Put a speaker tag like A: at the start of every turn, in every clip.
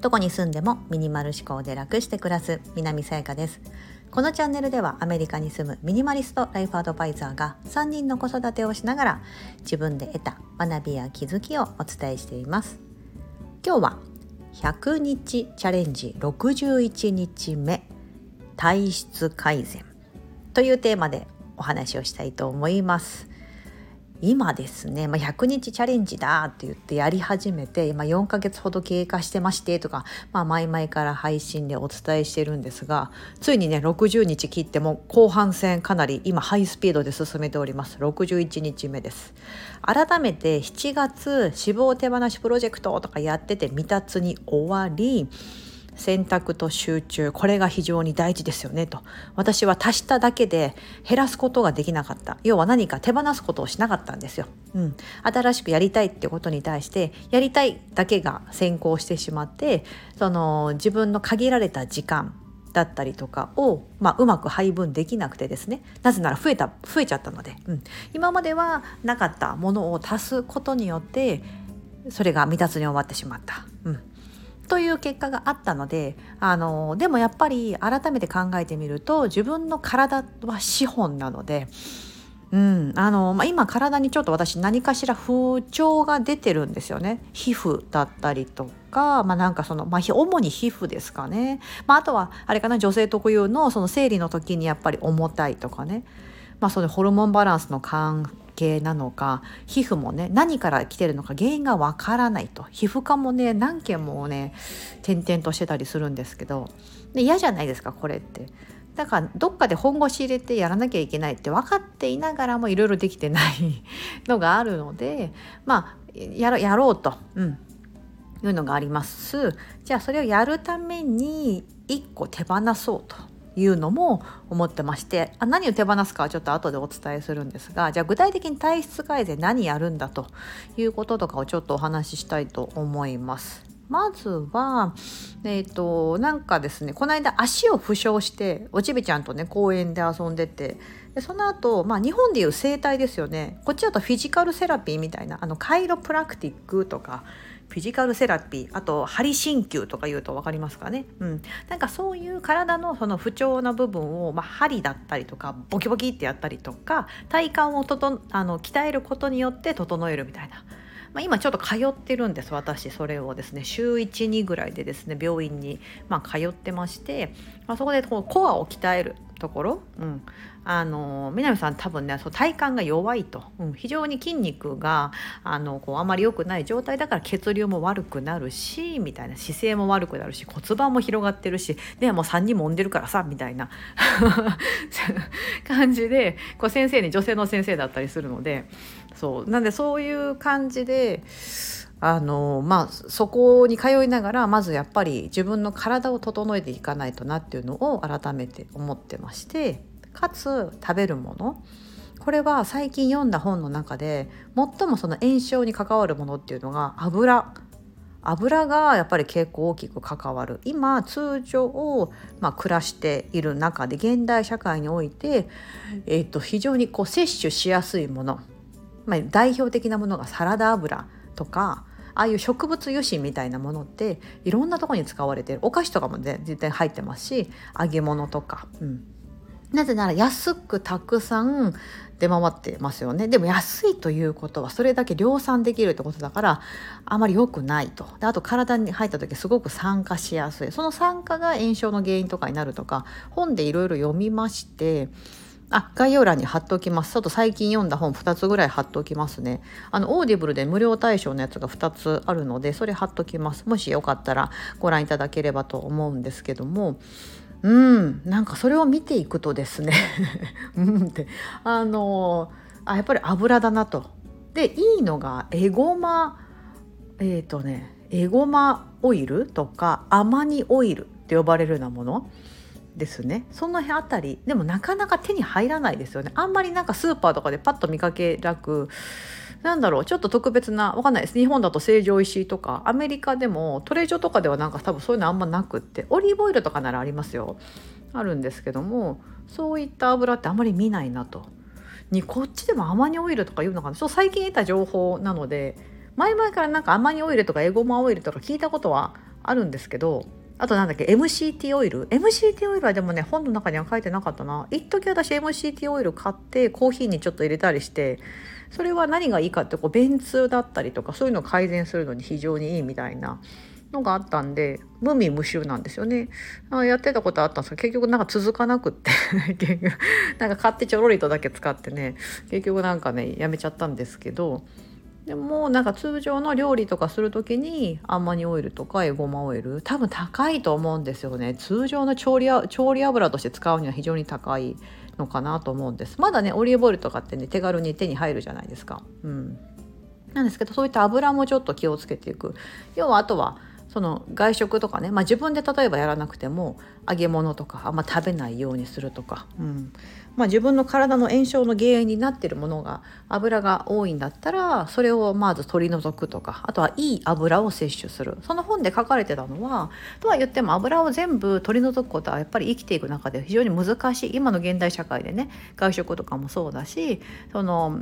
A: どこに住んでもミニマル思考で楽して暮らす南さやかです。このチャンネルではアメリカに住むミニマリストライフアドバイザーが3人の子育てをしながら自分で得た学びや気づきをお伝えしています。今日は100日チャレンジ61日目体質改善というテーマでお話をしたいと思います。今ですね、まあ、100日チャレンジだって言ってやり始めて今4ヶ月ほど経過してましてとか、まあ、前々から配信でお伝えしてるんですがついにね60日切っても後半戦かなり今ハイスピードで進めております。61日目です。改めて7月脂肪手放しプロジェクトとかやってて未達に終わり選択と集中これが非常に大事ですよねと。私は足しただけで減らすことができなかった。要は何か手放すことをしなかったんですよ、うん、新しくやりたいってことに対してやりたいだけが先行してしまってその自分の限られた時間だったりとかを、まあ、うまく配分できなくてですね。なぜなら増えた増えちゃったので、うん、今まではなかったものを足すことによってそれが未達に終わってしまった。うん。という結果があったのであのでもやっぱり改めて考えてみると自分の体は資本なので。うんあのまあ、今体にちょっと私何かしら不調が出てるんですよね皮膚だったりとか、まあ、なんかその、まあ、主に皮膚ですかね、まあ、あとはあれかな女性特有のその生理の時にやっぱり重たいとかね、まあ、そのホルモンバランスの関係なのか皮膚もね何から来てるのか原因がわからないと。皮膚科もね何件もね点々としてたりするんですけど。で嫌じゃないですかこれって。だからどっかで本腰入れてやらなきゃいけないって分かっていながらもいろいろできてない のがあるのでまあやろやろうと、うん、いうのがあります。じゃあそれをやるために一個手放そうと。いうのも思ってましてあ何を手放すかはちょっと後でお伝えするんですがじゃあ具体的に体質改善何やるんだということとかをちょっとお話ししたいと思います。まずは、えっ、ー、と、なんかですね、この間足を負傷して、おちびちゃんとね、公園で遊んでて、でその後、まあ日本でいう整体ですよね。こっちだとフィジカルセラピーみたいな、あの、カイロプラクティックとか、フィジカルセラピーあと針鍼灸とか言うと分かりますかね、うん、なんかそういう体のその不調な部分を、まあ、針だったりとかボキボキってやったりとか体幹をととあの鍛えることによって整えるみたいな。まあ、今ちょっと通ってるんです私それをですね週12ぐらいでですね病院に、まあ、通ってまして、まあ、そこでこうコアを鍛えるところ、うん、あの南さん多分ねそう体幹が弱いと、うん、非常に筋肉があのこうあまり良くない状態だから血流も悪くなるしみたいな。姿勢も悪くなるし骨盤も広がってるしでもう3人もんでるからさみたいな。感じでこう先生に女性の先生だったりするのでそう。なんでそういう感じで。あのまあそこに通いながらまずやっぱり自分の体を整えていかないとなっていうのを改めて思ってましてかつ食べるもの。これは最近読んだ本の中で最もその炎症に関わるものっていうのが油。油がやっぱり結構大きく関わる。今通常を、まあ、暮らしている中で現代社会において、えー、と非常にこう摂取しやすいもの、まあ、代表的なものがサラダ油とかああいう植物油脂みたいなものっていろんなとこに使われてる。お菓子とかもね絶対入ってますし揚げ物とか、うん、なぜなら安くたくさん出回ってますよね。でも安いということはそれだけ量産できるってことだからあまり良くないと。であと体に入った時すごく酸化しやすい。その酸化が炎症の原因とかになるとか本でいろいろ読みましてあ、概要欄に貼っておきます。ちょっと最近読んだ本2つぐらい貼っておきますね。あの、 Audible で無料対象のやつが2つあるので、それ貼っておきます。もしよかったらご覧いただければと思うんですけども、うん、なんかそれを見ていくとですね うんって、あのあ、やっぱり油だなと。で、いいのが、エゴマ、えっ、ー、とね、エゴマオイルとかアマニオイルって呼ばれるようなもの。ですね。その辺あたりでもなかなか手に入らないですよね。あんまりなんかスーパーとかでパッと見かけなくなんだろうちょっと特別なわかんないです。日本だと成城石とかアメリカでもトレジョとかではなんか多分そういうのあんまなくってオリーブオイルとかならありますよ。あるんですけどもそういった油ってあんまり見ないなと。にこっちでもアマニオイルとか言うのかな。ちょっと最近得た情報なので前々からなんかアマニオイルとかエゴマオイルとか聞いたことはあるんですけどあとなんだっけ MCT オイル？MCT オイルはでもね本の中には書いてなかったな。一時私 MCT オイル買ってコーヒーにちょっと入れたりしてそれは何がいいかってこう便通だったりとかそういうのを改善するのに非常にいいみたいなのがあったんで無味無臭なんですよね。あやってたことあったんですが結局なんか続かなくって 結局なんか買ってちょろりとだけ使ってね結局なんかねやめちゃったんですけどでもなんか通常の料理とかする時にアンマニオイルとかエゴマオイル多分高いと思うんですよね。通常の調理調理油として使うには非常に高いのかなと思うんです。まだねオリーブオイルとかってね手軽に手に入るじゃないですか。うん。なんですけどそういった油もちょっと気をつけていく。要はあとはその外食とかね、まあ、自分で例えばやらなくても揚げ物とかあんま食べないようにするとか、うん。まあ、自分の体の炎症の原因になってるものが油が多いんだったらそれをまず取り除くとかあとはいい油を摂取する。その本で書かれてたのはとは言っても油を全部取り除くことはやっぱり生きていく中で非常に難しい。今の現代社会でね外食とかもそうだしその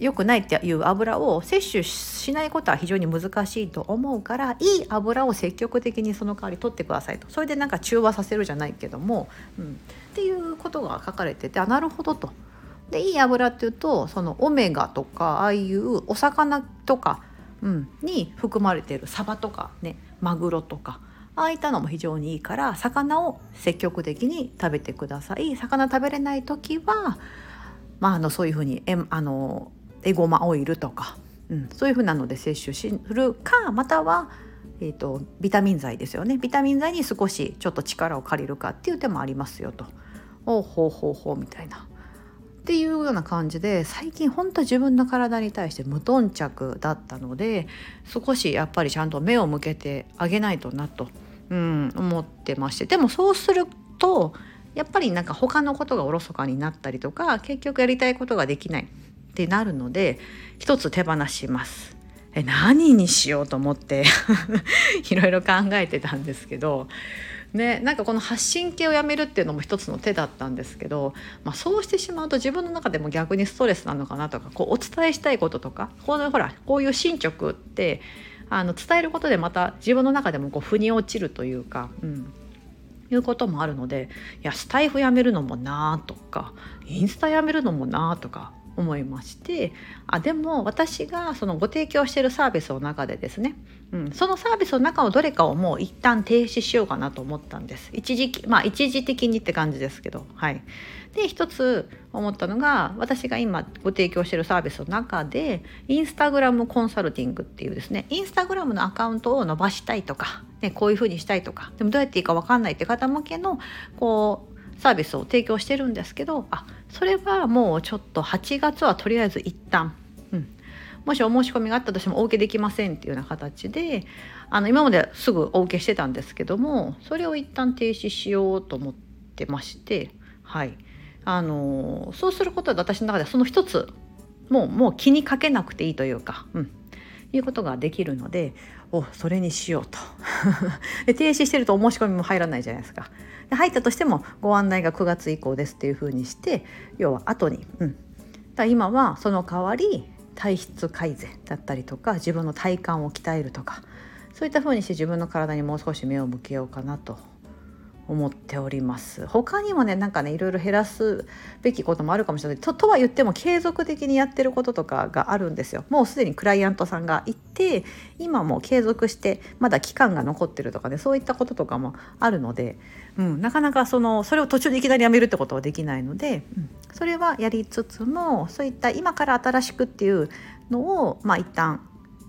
A: 良くないっていう油を摂取しないことは非常に難しいと思うからいい油を積極的にその代わり取ってくださいと。それでなんか中和させるじゃないけども、うん、っていうことが書かれててあなるほどと。でいい油っていうとそのオメガとかああいうお魚とか、うん、に含まれているサバとかねマグロとかああいったのも非常にいいから魚を積極的に食べてください。魚食べれない時はまあ、あのそういうふうにえあのエゴマオイルとか、うん、そういうふうなので摂取するかまたは、えーと、ビタミン剤ですよね。ビタミン剤に少しちょっと力を借りるかっていう手もありますよと。おほうほうほうみたいな。っていうような感じで最近本当は自分の体に対して無頓着だったので少しやっぱりちゃんと目を向けてあげないとなと、うん、思ってまして。でもそうするとやっぱりなんか他のことがおろそかになったりとか結局やりたいことができない。ってなるので一つ手放します。え何にしようと思って いろいろ考えてたんですけどね、なんかこの発信系をやめるっていうのも一つの手だったんですけど、まあ、そうしてしまうと自分の中でも逆にストレスなのかなとかこうお伝えしたいこととかこうほらこういう進捗ってあの伝えることでまた自分の中でもこう腑に落ちるというか、うん、いうこともあるのでいやスタイフやめるのもなーとかインスタやめるのもなーとか思いましてあでも私がそのご提供しているサービスの中でですね、うん、そのサービスの中をどれかをもう一旦停止しようかなと思ったんです。一時まあ一時的にって感じですけどはい。で一つ思ったのが私が今ご提供しているサービスの中でインスタグラムコンサルティングっていうですねインスタグラムのアカウントを伸ばしたいとか、ね、こういうふうにしたいとかでもどうやっていいか分かんないって方向けのこうサービスを提供してるんですけどあそれはもうちょっと8月はとりあえず一旦、うん、もしお申し込みがあったとしてもお受けできませんっていうような形であの今まですぐお受けしてたんですけどもそれを一旦停止しようと思ってましてはい。あのそうすることで私の中ではその一つもうもう気にかけなくていいというか、うん、いうことができるのでおそれにしようと。で停止してるとお申し込みも入らないじゃないですか。で入ったとしてもご案内が9月以降ですっていうふうにして要は後に、うん、だ今はその代わり体質改善だったりとか自分の体幹を鍛えるとかそういったふうにして自分の体にもう少し目を向けようかなと思っております。他にもねなんかねいろいろ減らすべきこともあるかもしれない。ととは言っても継続的にやってることとかがあるんですよ。もうすでにクライアントさんがいて今も継続してまだ期間が残ってるとかねそういったこととかもあるので、うん、なかなかそのそれを途中でいきなりやめるってことはできないので、うん、それはやりつつもそういった今から新しくっていうのをまあ一旦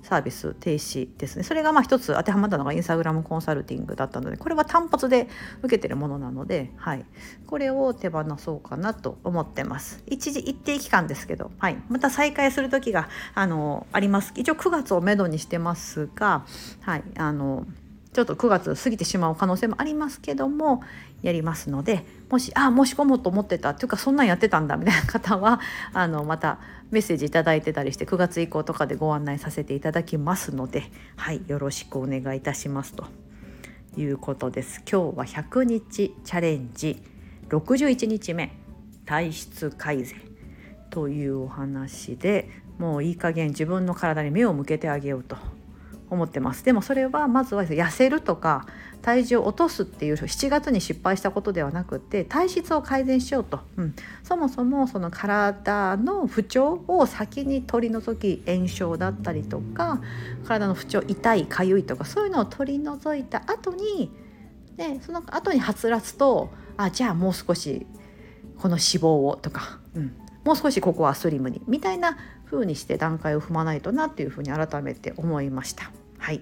A: サービス停止ですね。それがまあ一つ当てはまったのがインスタグラムコンサルティングだったのでこれは単発で受けてるものなので、はい、これを手放そうかなと思ってます。一時一定期間ですけど、はい、また再開する時があのあります。一応9月をめどにしてますが、はい、あのちょっと9月過ぎてしまう可能性もありますけどもやりますのでもしあ申し込もうと思ってたっていうかそんなんやってたんだみたいな方は あのまたメッセージ頂いてたりして9月以降とかでご案内させていただきますのではいよろしくお願いいたしますと。いうことです。今日は100日チャレンジ61日目体質改善。というお話でもういい加減自分の体に目を向けてあげようと。思ってます。でもそれはまずは痩せるとか体重を落とすっていう7月に失敗したことではなくて体質を改善しようと、うん、そもそもその体の不調を先に取り除き炎症だったりとか体の不調痛いかゆいとかそういうのを取り除いた後にでその後にはつらつとあじゃあもう少しこの脂肪をとか、うん、もう少しここはスリムにみたいな風にして段階を踏まないとなっていうふうに改めて思いました。はい。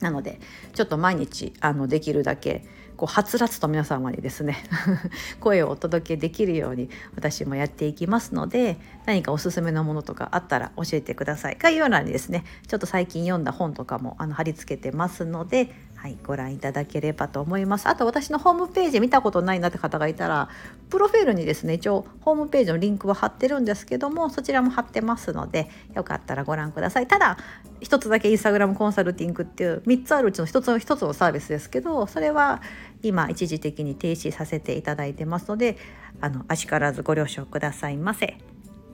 A: なのでちょっと毎日あのできるだけこうはつらつと皆様にですね 声をお届けできるように私もやっていきますので何かおすすめのものとかあったら教えてください。概要欄にですねちょっと最近読んだ本とかもあの貼り付けてますのではい、ご覧いただければと思います。あと私のホームページ見たことないなって方がいたらプロフィールにですね一応ホームページのリンクは貼ってるんですけどもそちらも貼ってますのでよかったらご覧ください。ただ一つだけインスタグラムコンサルティングっていう3つあるうちの1つの1つのサービスですけどそれは今一時的に停止させていただいてますのであのあしからずご了承くださいませ。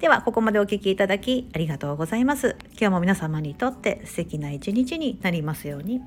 A: ではここまでお聴きいただきありがとうございます。今日も皆様にとって素敵な一日になりますように。